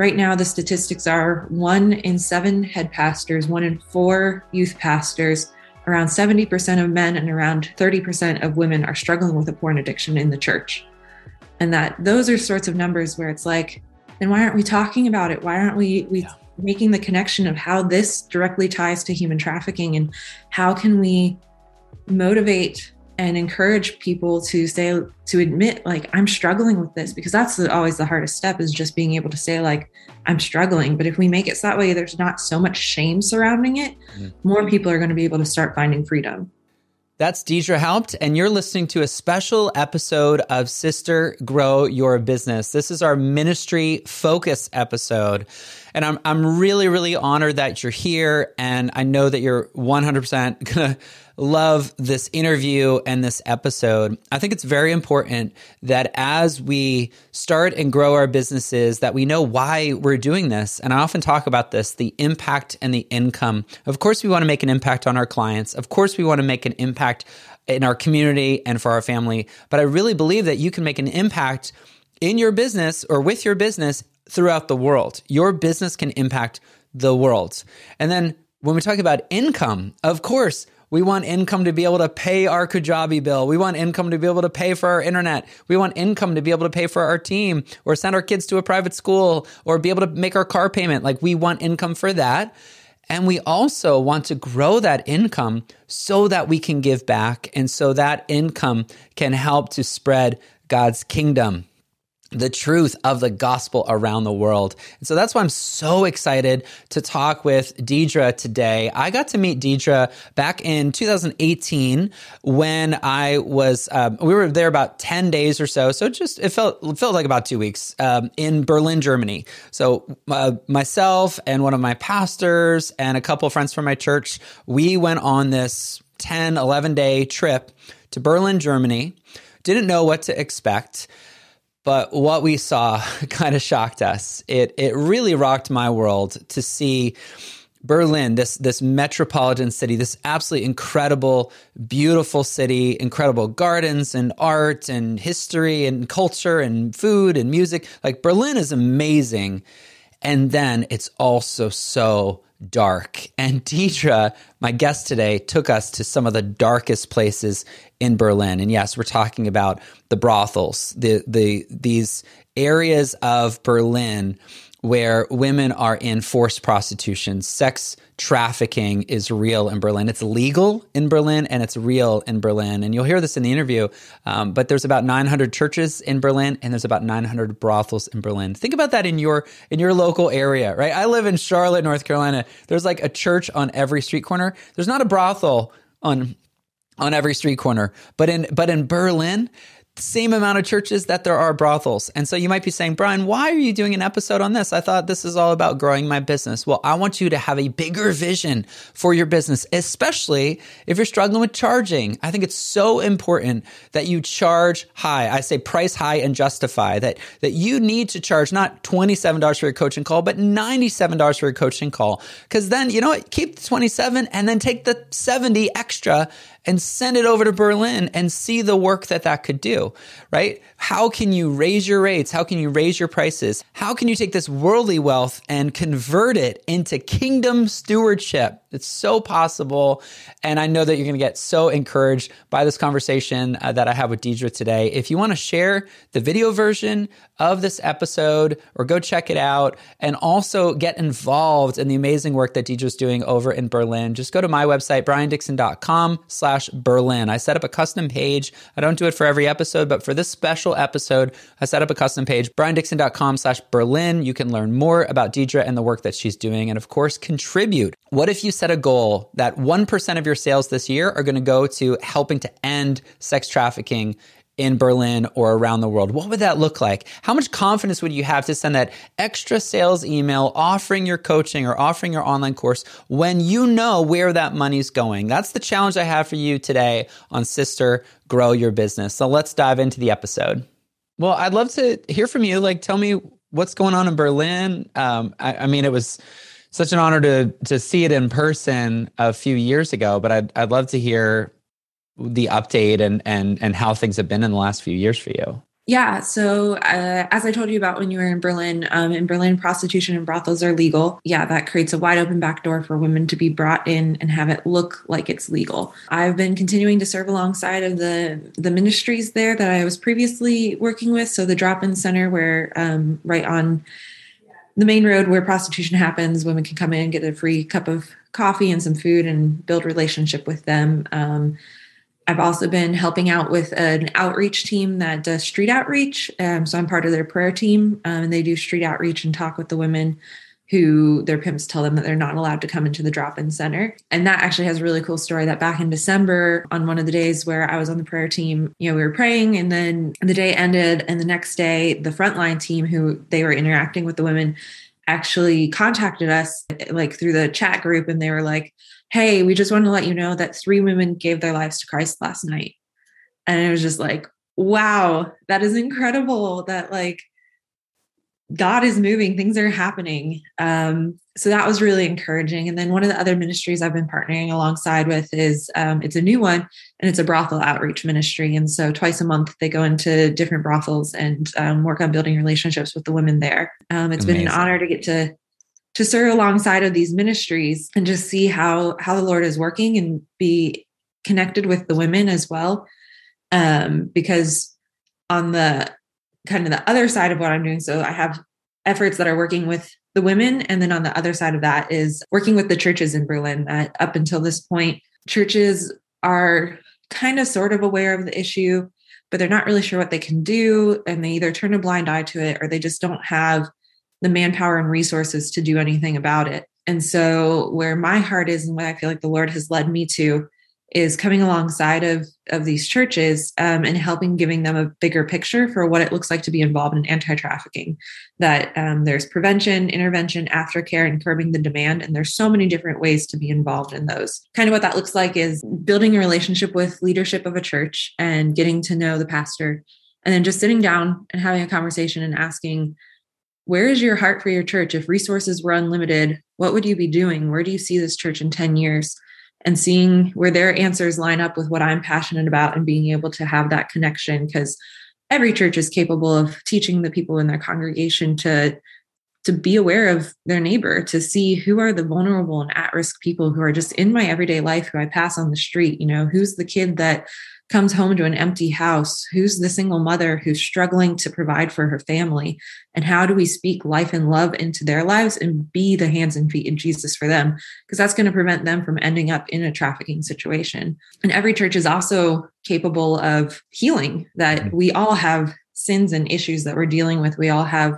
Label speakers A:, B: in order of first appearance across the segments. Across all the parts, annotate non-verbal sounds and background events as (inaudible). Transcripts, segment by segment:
A: Right now, the statistics are one in seven head pastors, one in four youth pastors, around 70% of men and around 30% of women are struggling with a porn addiction in the church. And that those are sorts of numbers where it's like, then why aren't we talking about it? Why aren't we we yeah. making the connection of how this directly ties to human trafficking and how can we motivate and encourage people to say to admit like i'm struggling with this because that's always the hardest step is just being able to say like i'm struggling but if we make it so that way there's not so much shame surrounding it mm-hmm. more people are going to be able to start finding freedom
B: that's Deidre Haupt, and you're listening to a special episode of Sister Grow Your Business. This is our ministry focus episode. And I'm, I'm really, really honored that you're here. And I know that you're 100% going to love this interview and this episode. I think it's very important that as we start and grow our businesses that we know why we're doing this. And I often talk about this, the impact and the income. Of course we want to make an impact on our clients. Of course we want to make an impact in our community and for our family, but I really believe that you can make an impact in your business or with your business throughout the world. Your business can impact the world. And then when we talk about income, of course, we want income to be able to pay our Kajabi bill. We want income to be able to pay for our internet. We want income to be able to pay for our team or send our kids to a private school or be able to make our car payment. Like we want income for that. And we also want to grow that income so that we can give back and so that income can help to spread God's kingdom the truth of the gospel around the world. And so that's why I'm so excited to talk with Deidre today. I got to meet Deidre back in 2018 when I was, um, we were there about 10 days or so. So just, it felt, it felt like about two weeks um, in Berlin, Germany. So uh, myself and one of my pastors and a couple of friends from my church, we went on this 10, 11 day trip to Berlin, Germany. Didn't know what to expect. But what we saw (laughs) kind of shocked us. It it really rocked my world to see Berlin, this this metropolitan city, this absolutely incredible, beautiful city, incredible gardens and art and history and culture and food and music. Like Berlin is amazing. And then it's also so dark. And Deidre, my guest today, took us to some of the darkest places in Berlin. And yes, we're talking about the brothels, the the these areas of Berlin where women are in forced prostitution. Sex trafficking is real in Berlin. It's legal in Berlin and it's real in Berlin. And you'll hear this in the interview. Um, but there's about 900 churches in Berlin and there's about 900 brothels in Berlin. Think about that in your in your local area, right? I live in Charlotte, North Carolina. There's like a church on every street corner. There's not a brothel on on every street corner. But in but in Berlin, same amount of churches that there are brothels. And so you might be saying, Brian, why are you doing an episode on this? I thought this is all about growing my business. Well, I want you to have a bigger vision for your business, especially if you're struggling with charging. I think it's so important that you charge high. I say price high and justify that, that you need to charge not $27 for your coaching call, but $97 for your coaching call. Cause then, you know what? Keep the 27 and then take the 70 extra and send it over to Berlin and see the work that that could do, right? How can you raise your rates? How can you raise your prices? How can you take this worldly wealth and convert it into kingdom stewardship? It's so possible. And I know that you're going to get so encouraged by this conversation uh, that I have with Deidre today. If you want to share the video version of this episode or go check it out and also get involved in the amazing work that Deidre's doing over in Berlin, just go to my website, briandixon.com slash Berlin. I set up a custom page. I don't do it for every episode, but for this special episode, I set up a custom page, briandixon.com slash Berlin. You can learn more about Deidre and the work that she's doing. And of course, contribute. What if you set a goal that 1% of your sales this year are going to go to helping to end sex trafficking in Berlin or around the world? What would that look like? How much confidence would you have to send that extra sales email offering your coaching or offering your online course when you know where that money's going? That's the challenge I have for you today on Sister Grow Your Business. So let's dive into the episode. Well, I'd love to hear from you. Like, tell me what's going on in Berlin. Um, I, I mean, it was such an honor to to see it in person a few years ago. But I'd I'd love to hear the update and and and how things have been in the last few years for you.
A: Yeah. So, uh, as I told you about when you were in Berlin, um, in Berlin, prostitution and brothels are legal. Yeah, that creates a wide open back door for women to be brought in and have it look like it's legal. I've been continuing to serve alongside of the the ministries there that I was previously working with. So, the drop in center, where um, right on the main road where prostitution happens, women can come in, get a free cup of coffee and some food, and build relationship with them. Um, I've also been helping out with an outreach team that does street outreach. Um, so I'm part of their prayer team, um, and they do street outreach and talk with the women who their pimps tell them that they're not allowed to come into the drop-in center. And that actually has a really cool story that back in December on one of the days where I was on the prayer team, you know, we were praying and then the day ended and the next day the frontline team who they were interacting with the women actually contacted us like through the chat group and they were like, hey, we just want to let you know that three women gave their lives to Christ last night. And it was just like, wow, that is incredible that like God is moving, things are happening. Um, so that was really encouraging. And then one of the other ministries I've been partnering alongside with is um, it's a new one and it's a brothel outreach ministry. And so twice a month they go into different brothels and um, work on building relationships with the women there. Um, it's Amazing. been an honor to get to to serve alongside of these ministries and just see how how the Lord is working and be connected with the women as well. Um, because on the kind of the other side of what I'm doing, so I have efforts that are working with the women, and then on the other side of that is working with the churches in Berlin. That up until this point, churches are kind of sort of aware of the issue, but they're not really sure what they can do, and they either turn a blind eye to it or they just don't have the manpower and resources to do anything about it. And so, where my heart is and what I feel like the Lord has led me to is coming alongside of, of these churches um, and helping giving them a bigger picture for what it looks like to be involved in anti-trafficking that um, there's prevention intervention aftercare and curbing the demand and there's so many different ways to be involved in those kind of what that looks like is building a relationship with leadership of a church and getting to know the pastor and then just sitting down and having a conversation and asking where is your heart for your church? If resources were unlimited, what would you be doing? Where do you see this church in 10 years? And seeing where their answers line up with what I'm passionate about and being able to have that connection because every church is capable of teaching the people in their congregation to to be aware of their neighbor to see who are the vulnerable and at-risk people who are just in my everyday life who i pass on the street you know who's the kid that comes home to an empty house? Who's the single mother who's struggling to provide for her family? And how do we speak life and love into their lives and be the hands and feet of Jesus for them? Because that's going to prevent them from ending up in a trafficking situation. And every church is also capable of healing, that mm-hmm. we all have sins and issues that we're dealing with. We all have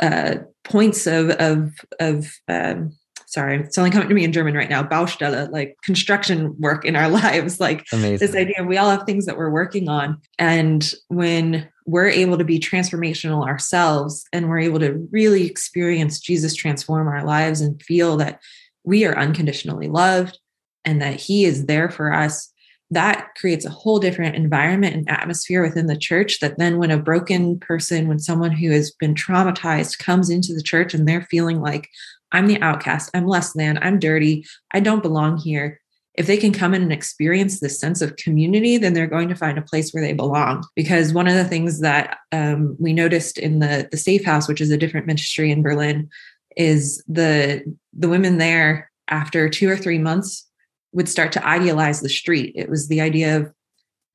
A: uh, points of, of, of, um, sorry, it's only coming to me in German right now, Baustelle, like construction work in our (laughs) lives, like Amazing. this idea we all have things that we're working on. And when we're able to be transformational ourselves and we're able to really experience Jesus transform our lives and feel that we are unconditionally loved and that he is there for us that creates a whole different environment and atmosphere within the church that then when a broken person when someone who has been traumatized comes into the church and they're feeling like I'm the outcast, I'm less than, I'm dirty, I don't belong here. If they can come in and experience this sense of community, then they're going to find a place where they belong. Because one of the things that um, we noticed in the the Safe House, which is a different ministry in Berlin, is the the women there after two or three months would start to idealize the street. It was the idea of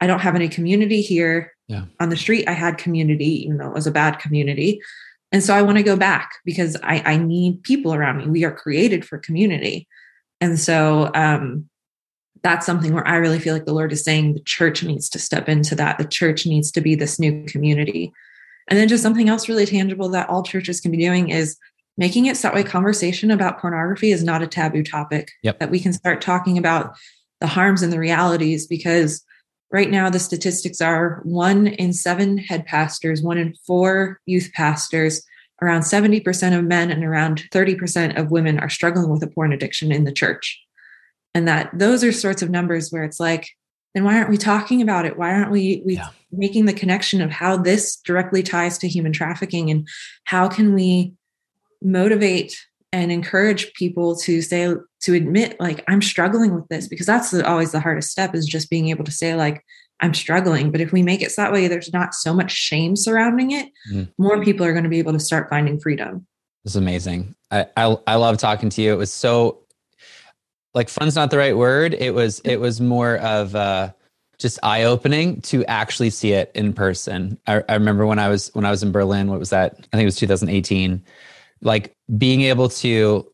A: I don't have any community here. Yeah. On the street, I had community, even though it was a bad community. And so I want to go back because I, I need people around me. We are created for community. And so um, that's something where I really feel like the Lord is saying the church needs to step into that. The church needs to be this new community. And then just something else really tangible that all churches can be doing is making it so that way conversation about pornography is not a taboo topic. Yep. That we can start talking about the harms and the realities because right now the statistics are one in seven head pastors, one in four youth pastors, around 70% of men and around 30% of women are struggling with a porn addiction in the church. And that those are sorts of numbers where it's like, then why aren't we talking about it? Why aren't we, we yeah. making the connection of how this directly ties to human trafficking and how can we motivate and encourage people to say to admit like i'm struggling with this because that's the, always the hardest step is just being able to say like I'm struggling. But if we make it so that way, there's not so much shame surrounding it, mm-hmm. more people are going to be able to start finding freedom.
B: It's amazing. I, I I love talking to you. It was so like fun's not the right word. It was it was more of uh just eye opening to actually see it in person. I, I remember when I was when I was in Berlin. What was that? I think it was 2018. Like being able to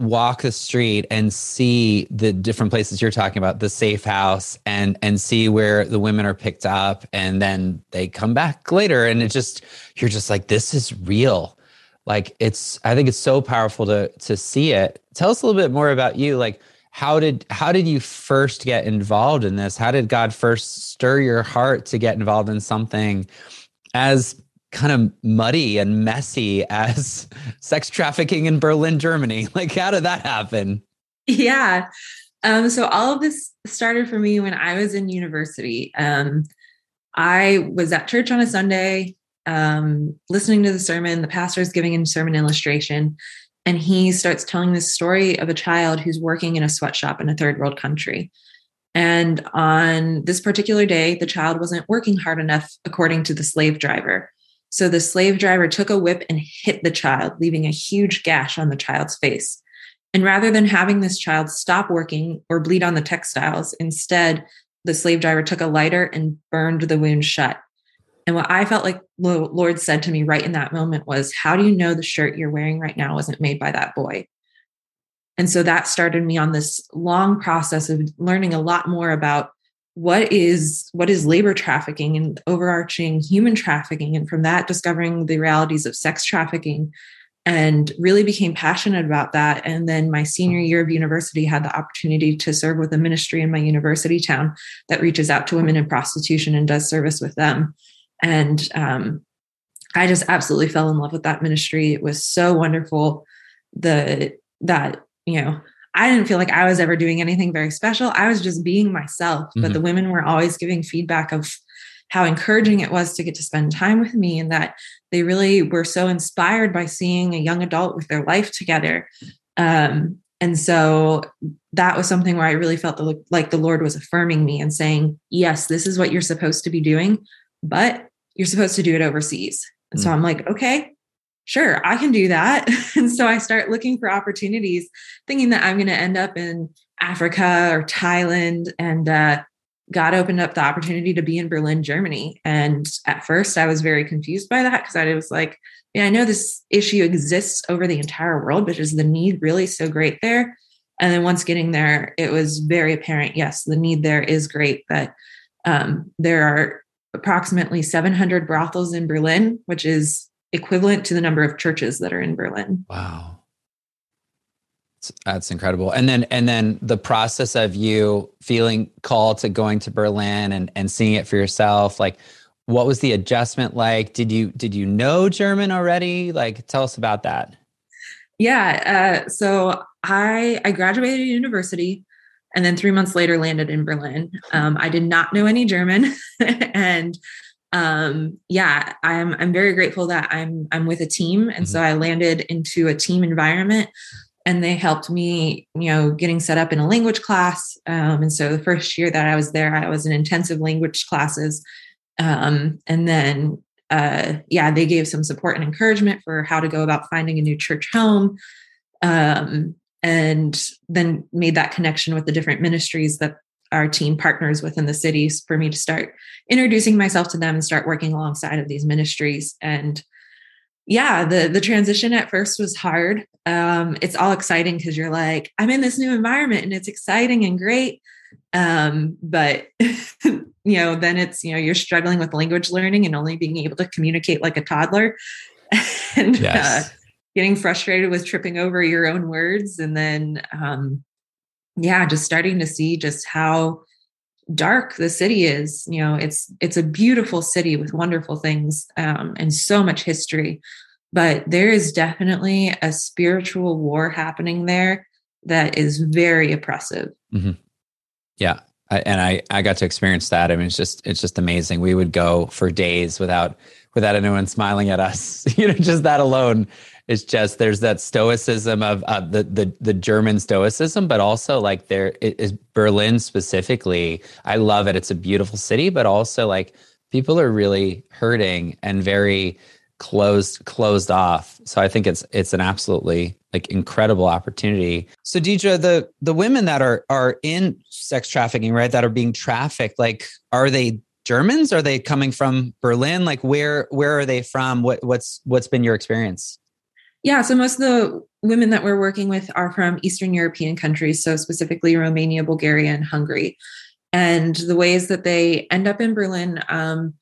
B: walk the street and see the different places you're talking about the safe house and and see where the women are picked up and then they come back later and it just you're just like this is real. Like it's i think it's so powerful to to see it. Tell us a little bit more about you. Like how did how did you first get involved in this? How did god first stir your heart to get involved in something as kind of muddy and messy as (laughs) sex trafficking in Berlin, Germany. (laughs) Like, how did that happen?
A: Yeah. Um, so all of this started for me when I was in university. Um, I was at church on a Sunday, um, listening to the sermon. The pastor is giving a sermon illustration, and he starts telling this story of a child who's working in a sweatshop in a third world country. And on this particular day, the child wasn't working hard enough, according to the slave driver. So the slave driver took a whip and hit the child, leaving a huge gash on the child's face. And rather than having this child stop working or bleed on the textiles, instead, the slave driver took a lighter and burned the wound shut. And what I felt like Lord said to me right in that moment was, How do you know the shirt you're wearing right now wasn't made by that boy? And so that started me on this long process of learning a lot more about what is what is labor trafficking and overarching human trafficking? And from that discovering the realities of sex trafficking and really became passionate about that. And then my senior year of university had the opportunity to serve with a ministry in my university town that reaches out to women in prostitution and does service with them. And um, i just absolutely fell in love with that ministry. It was so wonderful. The that you know I didn't feel like I was ever doing anything very special. I was just being myself. Mm-hmm. But the women were always giving feedback of how encouraging it was to get to spend time with me and that they really were so inspired by seeing a young adult with their life together. Um, and so that was something where I really felt the, like the Lord was affirming me and saying, yes, this is what you're supposed to be doing, but you're supposed to do it overseas. And mm-hmm. so mm. I'm like, okay, sure, I can do that. (laughs) and so I start looking for opportunities, thinking that I'm going to end up in Africa or Thailand. And uh, God opened up the opportunity to be in Berlin, Germany. And at first, I was very confused by that because I was like, yeah, I know this issue exists over the entire world, but is the need really so great there? And then once getting there, it was very apparent yes, the need there is great, but um, there are approximately 700 brothels in Berlin, which is equivalent to the number of churches that are in Berlin.
B: Wow. That's incredible. And then and then the process of you feeling called to going to Berlin and and seeing it for yourself like what was the adjustment like? Did you did you know German already? Like tell us about that.
A: Yeah, uh, so I I graduated university and then 3 months later landed in Berlin. (laughs) Um, I did not know any German (laughs) and um yeah i'm i'm very grateful that i'm i'm with a team. And mm-hmm. so i landed into a team environment and they helped me you know getting set up in a language class. Um, and so the first year that i was there i was in intensive language classes. Um, and then uh, yeah they gave some support and encouragement for how to go about finding a new church home. Um, and then made that connection with the different ministries that our team partners within the cities for me to start introducing myself to them and start working alongside of these ministries. And yeah the the transition at first was hard. Um, it's all exciting because you're like i'm in this new environment and it's exciting and great. Um, but (laughs) you know then it's you know you're struggling with language learning and only being able to communicate like a toddler. (laughs) And uh, yes. uh, getting frustrated with tripping over your own words and then um, yeah, just starting to see just how dark the city is. You know, it's it's a beautiful city with wonderful things um, and so much history, but there is definitely a spiritual war happening there that is very oppressive.
B: Mm-hmm. Yeah, I, and I I got to experience that. I mean, it's just it's just amazing. We would go for days without without anyone smiling at us. (laughs) you know, just that alone it's just there's that stoicism of uh, the the the German stoicism, but also like there is Berlin specifically. I love it. It's a beautiful city, but also like people are really hurting and very closed closed off. So I think it's it's an absolutely like incredible opportunity. So Deidre, the the women that are are in sex trafficking, right, that are being trafficked, like are they Germans? Are they coming from Berlin? Like where where are they from? What what's what's been your experience?
A: Yeah, so most of the women that we're working with are from Eastern European countries, so specifically Romania, Bulgaria, and Hungary. And the ways that they end up in Berlin um,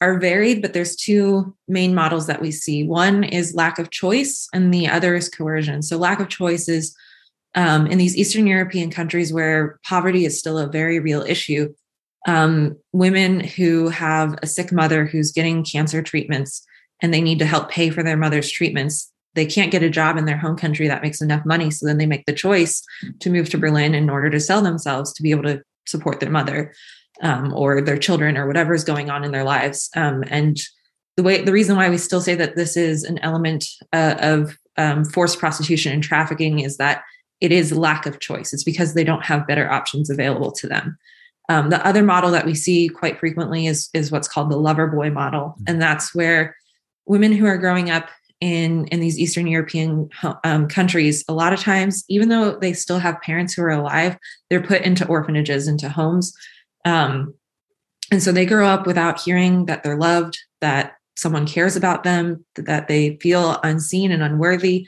A: are varied, but there's two main models that we see. One is lack of choice, and the other is coercion. So, lack of choice is um, in these Eastern European countries where poverty is still a very real issue. Um, women who have a sick mother who's getting cancer treatments and they need to help pay for their mother's treatments they can't get a job in their home country that makes enough money. So then they make the choice to move to Berlin in order to sell themselves to be able to support their mother um, or their children or whatever is going on in their lives. Um, and the way the reason why we still say that this is an element uh, of um, forced prostitution and trafficking is that it is lack of choice. It's because they don't have better options available to them. Um, the other model that we see quite frequently is is what's called the lover boy model, mm-hmm. and that's where women who are growing up in in these Eastern European um, countries, a lot of times, even though they still have parents who are alive, they're put into orphanages, into homes, um, and so they grow up without hearing that they're loved, that someone cares about them, that they feel unseen and unworthy.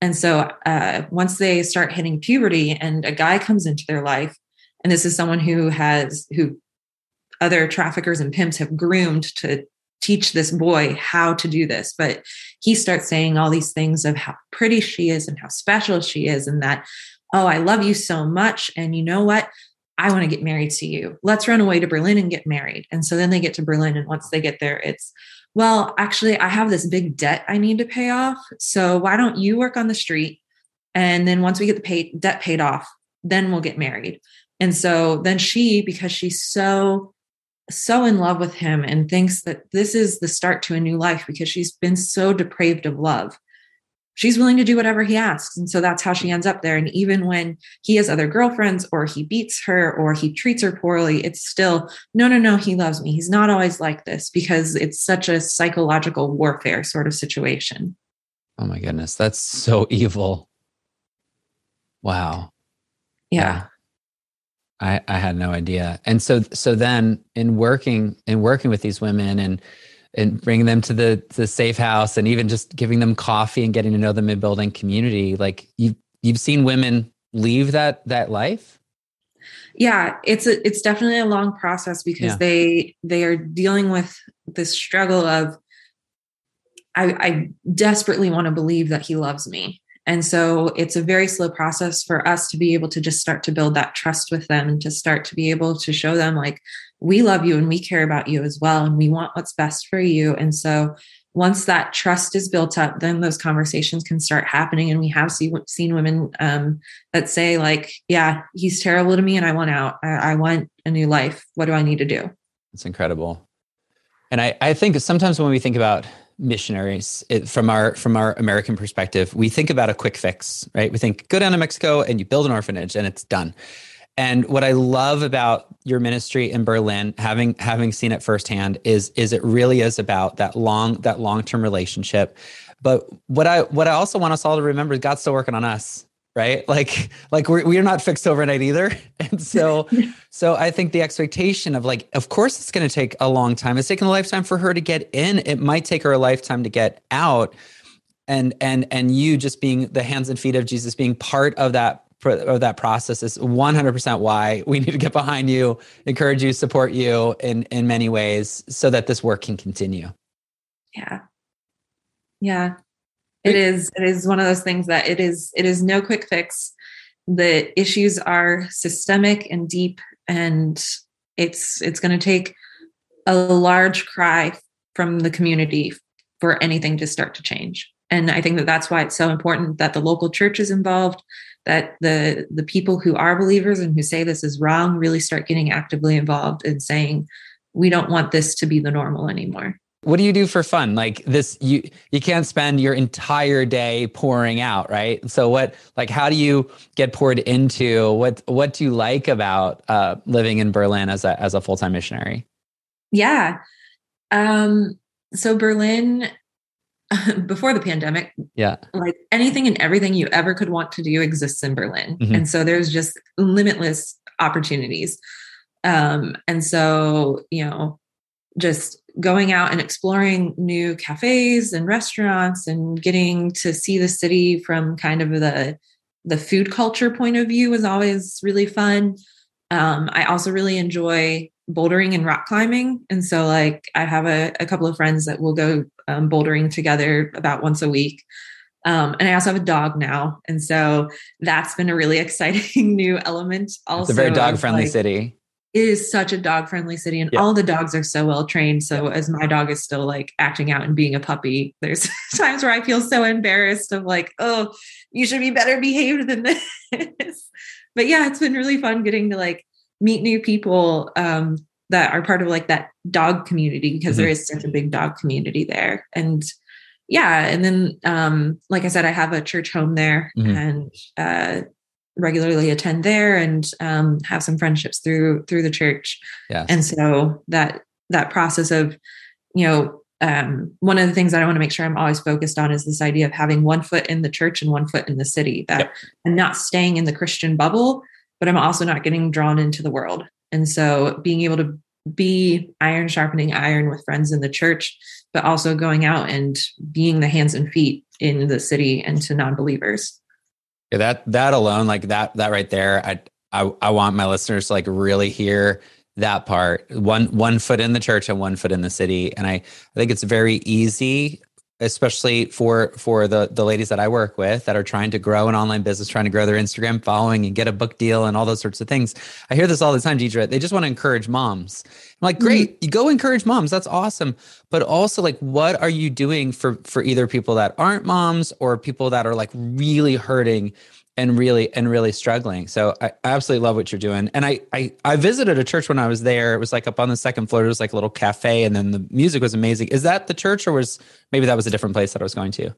A: And so uh, once they start hitting puberty, and a guy comes into their life, and this is someone who has who other traffickers and pimps have groomed to teach this boy how to do this. But he starts saying all these things of how pretty she is and how special she is, and that, oh, I love you so much. And you know what? I want to get married to you. Let's run away to Berlin and get married. And so then they get to Berlin. And once they get there, it's, well, actually, I have this big debt I need to pay off. So why don't you work on the street? And then once we get the pay, debt paid off, then we'll get married. And so then she, because she's so so in love with him and thinks that this is the start to a new life because she's been so depraved of love. She's willing to do whatever he asks. And so that's how she ends up there. And even when he has other girlfriends or he beats her or he treats her poorly, it's still, no, no, no, he loves me. He's not always like this because it's such a psychological warfare sort of situation.
B: Oh my goodness. That's so evil. Wow.
A: Yeah. yeah.
B: I, I had no idea. And so so then in working in working with these women and and bringing them to the to the safe house and even just giving them coffee and getting to know them and building community, like you you've seen women leave that that life?
A: Yeah, it's a it's definitely a long process because yeah. they they are dealing with this struggle of I, I desperately want to believe that he loves me and so it's a very slow process for us to be able to just start to build that trust with them and to start to be able to show them, like, we love you and we care about you as well. And we want what's best for you. And so once that trust is built up, then those conversations can start happening. And we have see, seen women um, that say, like, yeah, he's terrible to me and I want out. I, I want a new life. What do I need to do?
B: It's incredible. And I, I think sometimes when we think about missionaries it, from our from our American perspective, we think about a quick fix, right? We think go down to Mexico and you build an orphanage and it's done. And what I love about your ministry in Berlin, having having seen it firsthand, is is it really is about that long that long term relationship. But what I what I also want us all to remember is God's still working on us right? (laughs) Like like we're, we're not fixed overnight either. (laughs) And so (laughs) so i think the expectation of like of course it's going to take a long time. It's taken a lifetime for her to get in. It might take her a lifetime to get out. And and and you just being the hands and feet of jesus being part of that of that process is 100% why we need to get behind you encourage you support you in in many ways so that this work can continue.
A: Yeah. Yeah it is it is one of those things that it is it is no quick fix. The issues are systemic and deep and it's it's going to take a large cry from the community for anything to start to change. And i think that that's why it's so important that the local church is involved that the the people who are believers and who say this is wrong really start getting actively involved in saying we don't want this to be the normal anymore
B: what do you do for fun? Like this, you you can't spend your entire day pouring out, right? So what, like, how do you get poured into? What what do you like about uh, living in Berlin as a as a full time missionary?
A: Yeah, um, so Berlin (laughs) before the pandemic,
B: yeah,
A: like anything and everything you ever could want to do exists in Berlin, mm-hmm. and so there's just limitless opportunities. Um, and so you know, just going out and exploring new cafes and restaurants and getting to see the city from kind of the the food culture point of view was always really fun. Um, I also really enjoy bouldering and rock climbing. And so, like, I have a, a couple of friends that will go um, bouldering together about once a week. Um, and I also have a dog now. And so that's been a really (laughs) exciting new element. Also,
B: it's a very dog friendly like, city
A: it is such a dog friendly city and yeah. all the dogs are so well trained so as my dog is still like acting out and being a puppy there's (laughs) times where i feel so embarrassed of like oh you should be better behaved than this (laughs) but yeah it's been really fun getting to like meet new people um, that are part of like that dog community because mm-hmm. there is such a big dog community there and yeah and then um, like i said i have a church home there mm-hmm. and uh, regularly attend there and um, have some friendships through through the church.
B: Yes.
A: And so that that process of, you know, um, one of the things that I want to make sure I'm always focused on is this idea of having one foot in the church and one foot in the city. That yep. I'm not staying in the Christian bubble, but I'm also not getting drawn into the world. And so being able to be iron sharpening iron with friends in the church, but also going out and being the hands and feet in the city and to non-believers.
B: Yeah, that that alone, like that that right there, I I, I want my listeners to like really hear that part. One one foot in the church and one foot in the city, and I I think it's very easy especially for for the the ladies that I work with that are trying to grow an online business, trying to grow their Instagram following and get a book deal and all those sorts of things. I hear this all the time, Deidre. They just want to encourage moms. I'm like, great, mm-hmm. you go encourage moms. That's awesome. But also, like, what are you doing for for either people that aren't moms or people that are like really hurting and really and really struggling. So I, absolutely love what you're doing. And I, I I visited a church when I was there. It was like up on the second floor. It was like a little cafe, and then the music was amazing. Is that the church, or was maybe that was a different place that I was going to?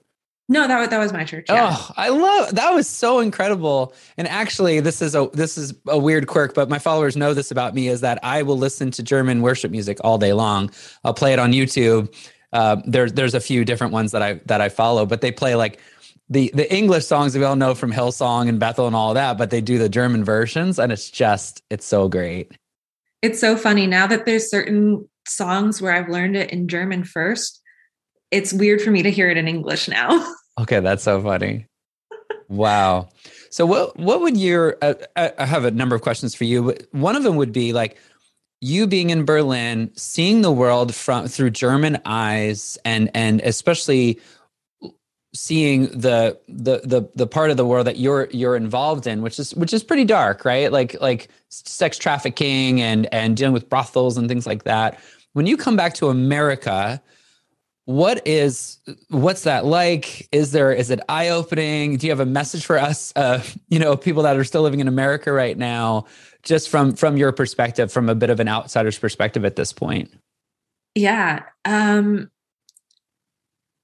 A: No, that was, that was my church. Yeah.
B: Oh, I love that was so incredible. And actually, this is a this is a weird quirk, but my followers know this about me is that I will listen to German worship music all day long. I'll play it on YouTube. Uh, there's there's a few different ones that I that I follow, but they play like the the English songs we all know from Hillsong and Bethel and all that, but they do the German versions, and it's just it's so great.
A: It's so funny now that there's certain songs where I've learned it in German first. It's weird for me to hear it in English now. (laughs)
B: okay, that's so funny. wow. So what what would your uh, I have a number of questions for you. But One of them would be like you being in Berlin, seeing the world from through German eyes, and and especially seeing the the the the part of the world that you're you're involved in which is which is pretty dark right? Like like sex trafficking and and dealing with brothels and things like that. When you come back to america what is what's that like? Is there is it eye opening do you have a message for us uh (laughs) you know people that are still living in america right now just from from your perspective from a bit of an outsider's perspective at this point?
A: Yeah um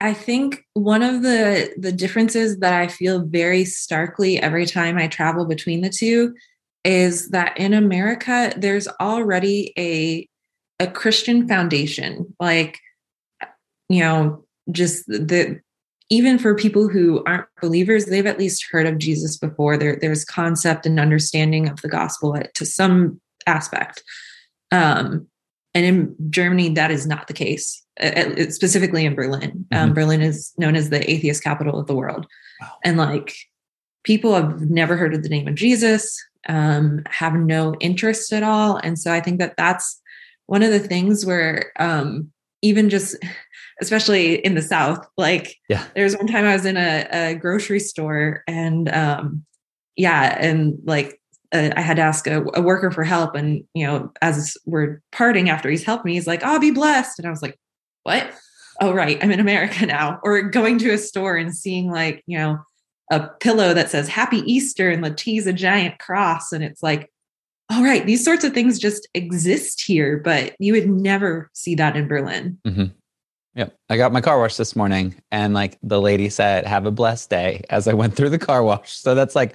A: I think one of the the differences that I feel very starkly every time I travel between the two is that in America there's already a a Christian foundation. Like you know just the even for people who aren't believers they've at least heard of Jesus before. There there's concept and understanding of the gospel to some aspect. Um and in Germany that is not the case specifically in Berlin. Um, mm-hmm. Berlin is known as the atheist capital of the world. Wow. And like people have never heard of the name of Jesus, um, have no interest at all. And so I think that that's one of the things where um, even just, (laughs) especially in the South, like
B: yeah.
A: there was one time I was in a, a grocery store and um, yeah, and like uh, I had to ask a, a, worker for help. And, you know, as we're parting after he's helped me, he's like, oh, be blessed. And I was like, what? Oh, right. I'm in America (laughs) now. Or going to a store and seeing like, you know, a pillow that says Happy Easter and Let's a giant cross. And it's like, all right, these sorts of things just exist here, but you would never see that in Berlin.
B: Mm-hmm. Yep. I got my car wash this morning and like the lady said, have a blessed day as I went through the car wash. So that's like,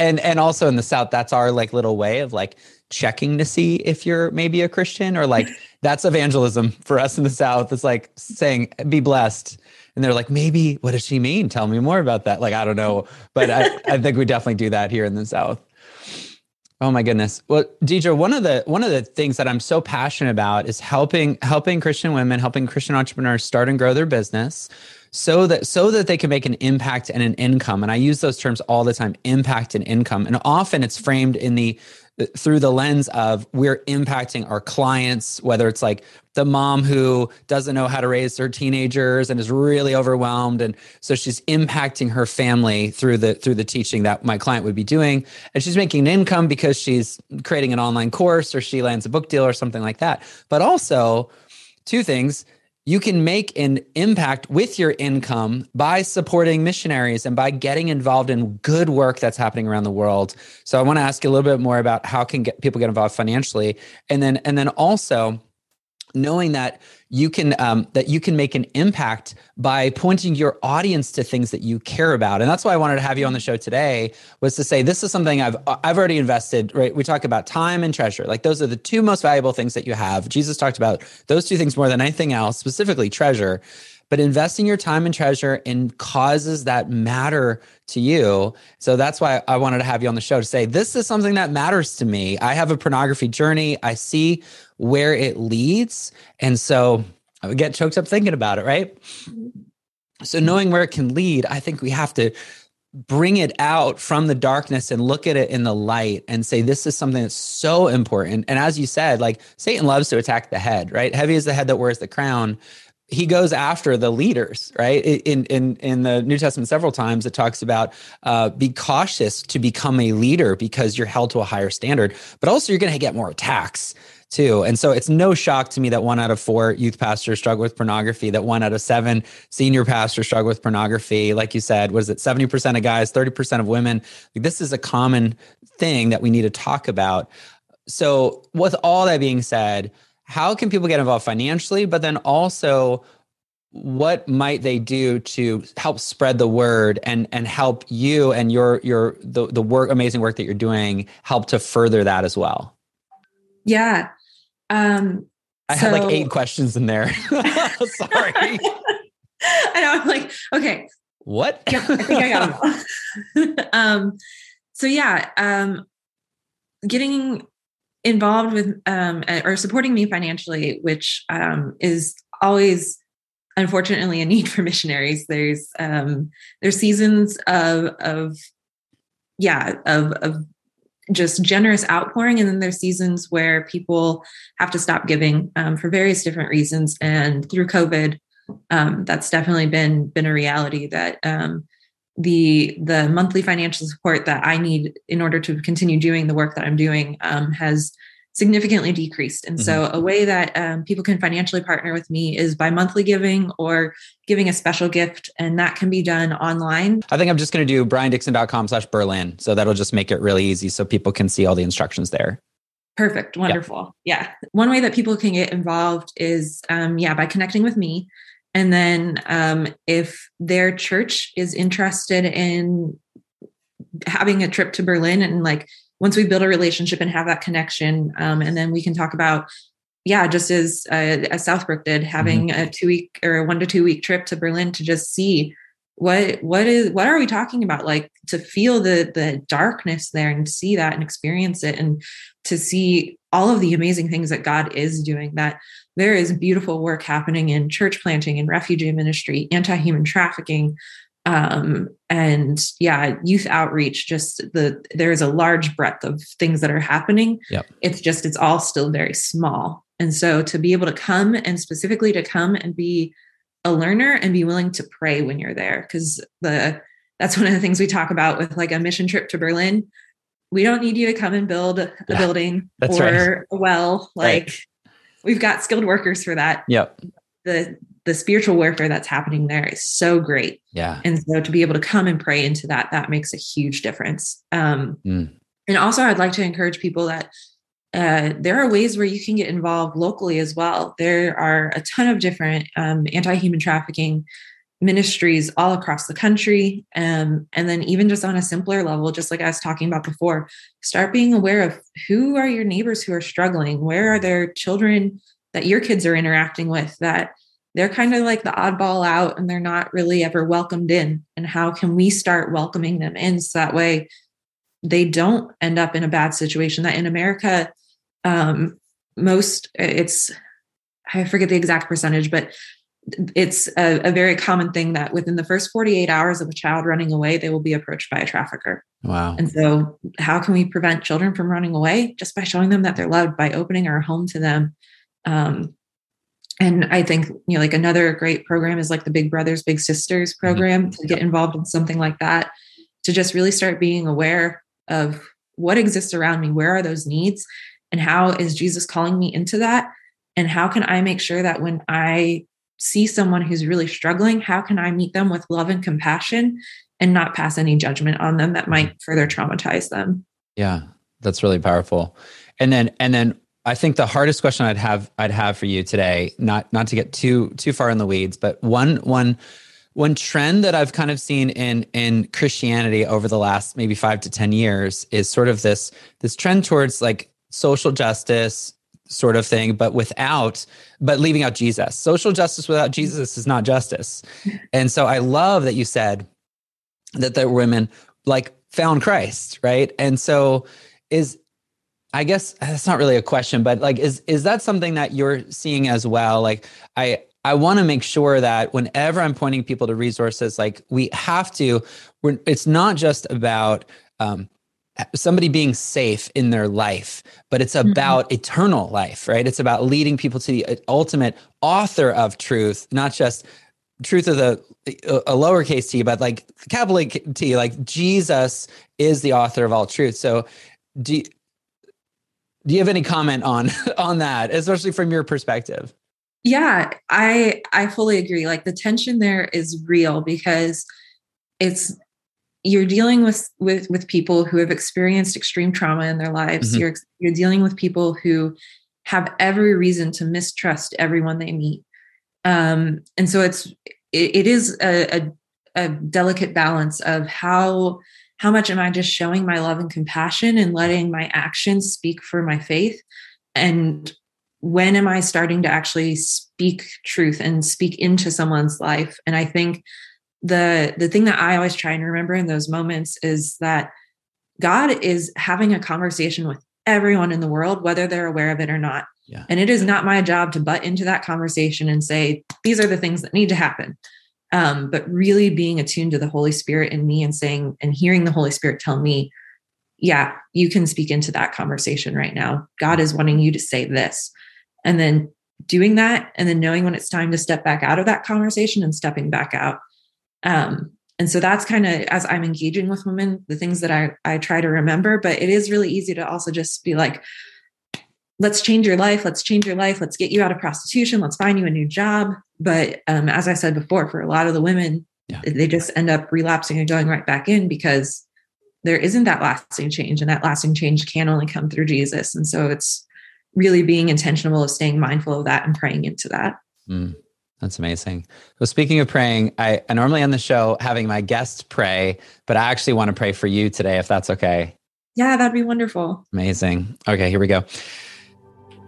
B: and, and also in the South, that's our like little way of like checking to see if you're maybe a Christian or like (laughs) that's evangelism for us in the South. It's like saying, be blessed. And they're like, maybe, what does she mean? Tell me more about that. Like, I don't know. But I, I think we definitely do that here in the South. Oh my goodness. Well, Deidre, one of the one of the things that I'm so passionate about is helping helping Christian women, helping Christian entrepreneurs start and grow their business so that so that they can make an impact and an income. And I use those terms all the time, impact and income. And often it's framed in the through the lens of we're impacting our clients, whether it's like the mom who doesn't know how to raise her teenagers and is really overwhelmed. And so she's impacting her family through the through the teaching that my client would be doing. And she's making an income because she's creating an online course or she lands a book deal or something like that. But also two things you can make an impact with your income by supporting missionaries and by getting involved in good work that's happening around the world. So I want to ask you a little bit more about how can get people get involved financially and then and then also knowing that you can um, that you can make an impact by pointing your audience to things that you care about. And that's why i wanted to have you on the show today was to say this is something i've i've already invested right? We talk about time and treasure. Like those are the two most valuable things that you have. Jesus talked about those two things more than anything else specifically treasure but investing your time and treasure in causes that matter to you. So that's why I wanted to have you on the show to say, this is something that matters to me. I have a pornography journey. I see where it leads. And so I would get choked up thinking about it, right? So knowing where it can lead, I think we have to bring it out from the darkness and look at it in the light and say this is something that's so important and as you said like satan loves to attack the head right heavy is the head that wears the crown he goes after the leaders, right? In in in the New Testament, several times it talks about uh, be cautious to become a leader because you're held to a higher standard, but also you're going to get more attacks too. And so it's no shock to me that one out of four youth pastors struggle with pornography, that one out of seven senior pastors struggle with pornography. Like you said, was it 70% of guys, 30% of women? Like this is a common thing that we need to talk about. So, with all that being said, how can people get involved financially but then also what might they do to help spread the word and and help you and your your the, the work amazing work that you're doing help to further that as well?
A: Yeah. Um
B: i so, had like eight questions in there. (laughs) Sorry. (laughs)
A: I know i'm like okay.
B: What?
A: Yeah i think i got them (laughs) um so yeah um getting involved with um, or supporting me financially, which um, is always unfortunately a need (laughs) for missionaries. There's um, there's seasons of of yeah of of just generous outpouring, and then there's seasons where people have to stop giving um, for various different reasons. And through COVID, um, that's definitely been been a reality that um, the the monthly financial support that I need in order to continue doing the work that I'm doing um, has significantly decreased. And mm-hmm. so, a way that um, people can financially partner with me is by monthly giving or giving a special gift, and that can be done online.
B: I think I'm just going to do briandixon.com slash Berlin. So that'll just make it really easy so people can see all the instructions there.
A: Perfect. Wonderful. Yeah. yeah. One way that people can get involved is, um, yeah, by connecting with me. And then um, if their church is interested in having a trip to Berlin and like once we build a relationship and have that connection, um, and then we can talk about, yeah, just as uh, as Southbrook did, having mm-hmm. a two week or a one to two week trip to Berlin to just see what what is what are we talking about like to feel the the darkness there and see that and experience it and to see all of the amazing things that God is doing that there is beautiful work happening in church planting and refugee ministry anti-human trafficking um, and yeah youth outreach just the there's a large breadth of things that are happening.
B: Yep.
A: it's just it's all still very small. And so to be able to come and specifically to come and be a learner and be willing to pray when you're there because the that's one of the things we talk about with like a mission trip to berlin we don't need you to come and build a yeah, building or right. a well like right. we've got skilled workers for that
B: yep
A: the the spiritual warfare that's happening there is so great
B: yeah
A: and so to be able to come and pray into that that makes a huge difference um mm. and also i'd like to encourage people that uh, there are ways where you can get involved locally as well. There are a ton of different um, anti human trafficking ministries all across the country. Um, and then, even just on a simpler level, just like I was talking about before, start being aware of who are your neighbors who are struggling? Where are there children that your kids are interacting with that they're kind of like the oddball out and they're not really ever welcomed in? And how can we start welcoming them in so that way they don't end up in a bad situation? That in America, um, most it's I forget the exact percentage, but it's a, a, very common thing that within the first 48 hours of a child running away, they will be approached by a trafficker.
B: Wow.
A: And so, how can we prevent children from running away? Just by showing them that they're loved, by opening our home to them. Um, and I think, you know, like another great program is like the Big Brothers, Big Sisters mm-hmm. program mm-hmm. to get involved in something like that, to just really start being aware of what exists around me, where are those needs, and how is Jesus calling me into that? And how can I make sure that when I see someone who's really struggling, how can I meet them with love and compassion and not pass any judgment on them that might further traumatize them?
B: Yeah, that's really powerful. And then and then I think the hardest question I'd have I'd have for you today, not not to get too too far in the weeds, but one one one trend that I've kind of seen in in Christianity over the last maybe 5 to 10 years is sort of this this trend towards like social justice, sort of thing, but without, but leaving out Jesus. Social justice without Jesus is not justice. (laughs) And so I love that you said that the women like found Christ, right? And so is, I guess that's not really a question, but like, is is that something that you're seeing as well? Like, I I want to make sure that whenever I'm pointing people to resources, like we have to, it's not just about um, somebody being safe in their life, but it's mm-hmm. about mm-hmm. eternal life, right? It's about leading people to the uh, ultimate author of truth, not just truth of the a lowercase t, but like capital T, like Jesus is the author of all truth. So, do you, do you have any comment on (laughs) on that, especially from your perspective?
A: Yeah, I I fully agree. Like the tension there is real because it's you're dealing with with with people who have experienced extreme trauma in their lives. Mm-hmm. you're you're dealing with people who have every reason to mistrust everyone they meet. Um, and so it's it, it is a, a, a delicate balance of how how much am i just showing my love and compassion and letting my actions speak for my faith? And when am i starting to actually speak truth and speak into someone's life? And i think the the thing that I always try and remember in those moments is that God is having a conversation with everyone in the world, whether they're aware of it or not.
B: Yeah.
A: And it is not my job to butt into that conversation and say, these are the things that need to happen. Um, but really being attuned to the Holy Spirit in me and saying, and hearing the Holy Spirit tell me, yeah, you can speak into that conversation right now. God is wanting you to say this. And then doing that, and then knowing when it's time to step back out of that conversation and stepping back out. Um, and so that's kind of as I'm engaging with women, the things that I, I try to remember. But it is really easy to also just be like, let's change your life. Let's change your life. Let's get you out of prostitution. Let's find you a new job. But um, as I said before, for a lot of the women, yeah. they just end up relapsing and going right back in because there isn't that lasting change. And that lasting change can only come through Jesus. And so it's really being intentional of staying mindful of that and praying into that.
B: Mm. That's amazing. Well, speaking of praying, I, I normally on the show having my guests pray, but I actually want to pray for you today, if that's okay.
A: Yeah, that'd be wonderful.
B: Amazing. Okay, here we go.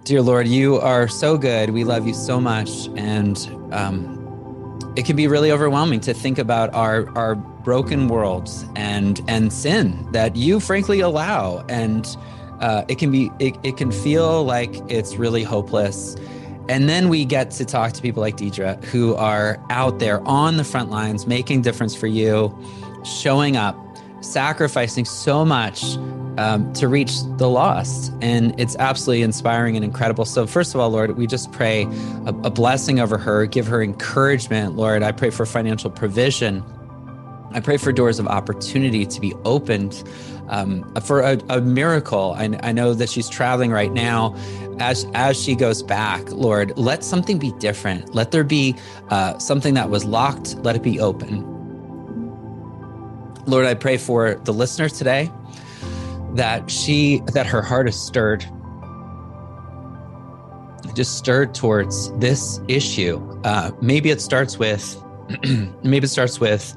B: Dear Lord, you are so good. We love you so much. And um, it can be really overwhelming to think about our, our broken worlds and, and sin that you frankly allow. And uh, it can be, it, it can feel like it's really hopeless. And then we get to talk to people like Deidre who are out there on the front lines, making difference for you, showing up, sacrificing so much um, to reach the lost. And it's absolutely inspiring and incredible. So, first of all, Lord, we just pray a, a blessing over her, give her encouragement. Lord, I pray for financial provision. I pray for doors of opportunity to be opened um, for a, a miracle. I, I, know that she's traveling right now. As as she goes back, Lord, let something be different. Let there be uh, something that was locked. Let it be open. Lord, I pray for the listeners today that she that her heart is stirred just stirred towards this issue. Uh, maybe it starts with, (clears throat) maybe it starts with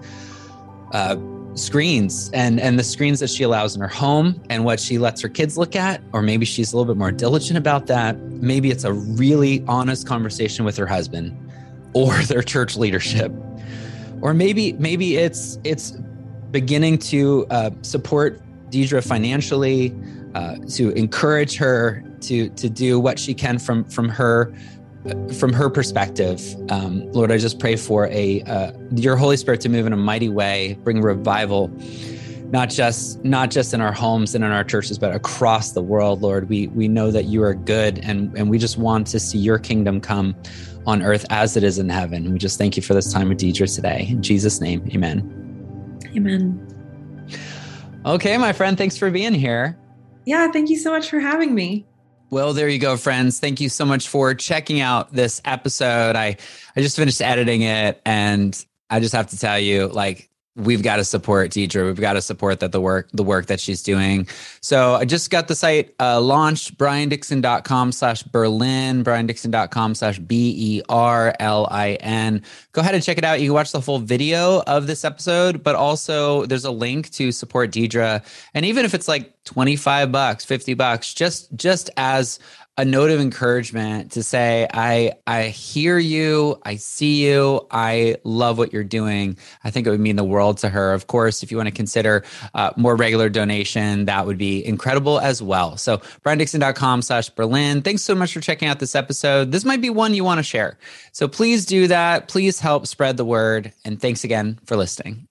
B: uh, screens and and the screens that she allows in her home and what she lets her kids look at, or maybe she's a little bit more diligent about that. Maybe it's a really honest conversation with her husband or (laughs) their church leadership, or maybe maybe it's it's beginning to uh, support Deidre financially, uh, to encourage her to to do what she can from from her from her perspective. Um, Lord, I just pray for a uh, your Holy Spirit to move in a mighty way, bring revival. Not just not just in our homes and in our churches, but across the world, Lord. We we know that you are good, and and we just want to see your kingdom come on earth as it is in heaven. We just thank you for this time with Deidre today. In Jesus' name, amen.
A: Amen.
B: Okay, my friend, thanks for being here.
A: Yeah, thank you so much for having me.
B: Well, there you go, friends. Thank you so much for checking out this episode. I I just finished editing it and I just have to tell you like we've got to support Deidre. We've got to support that the work the work that she's doing. So I just got the site uh, launched, briandixon.com slash Berlin, briandixon.com slash B-E-R-L-I-N. Go ahead and check it out. You can watch the full video of this episode, but also there's a link to support Deidre. And even if it's like 25 bucks, 50 bucks, just just as a note of encouragement to say i i hear you. I see you. I love what you're doing. I think it would mean the world to her. Of course if you want to consider uh, more regular donation that would be incredible as well. So briandixon.com slash berlin thanks so much for checking out this episode. This might be one you want to share. So please do that. Please help spread the word and thanks again for listening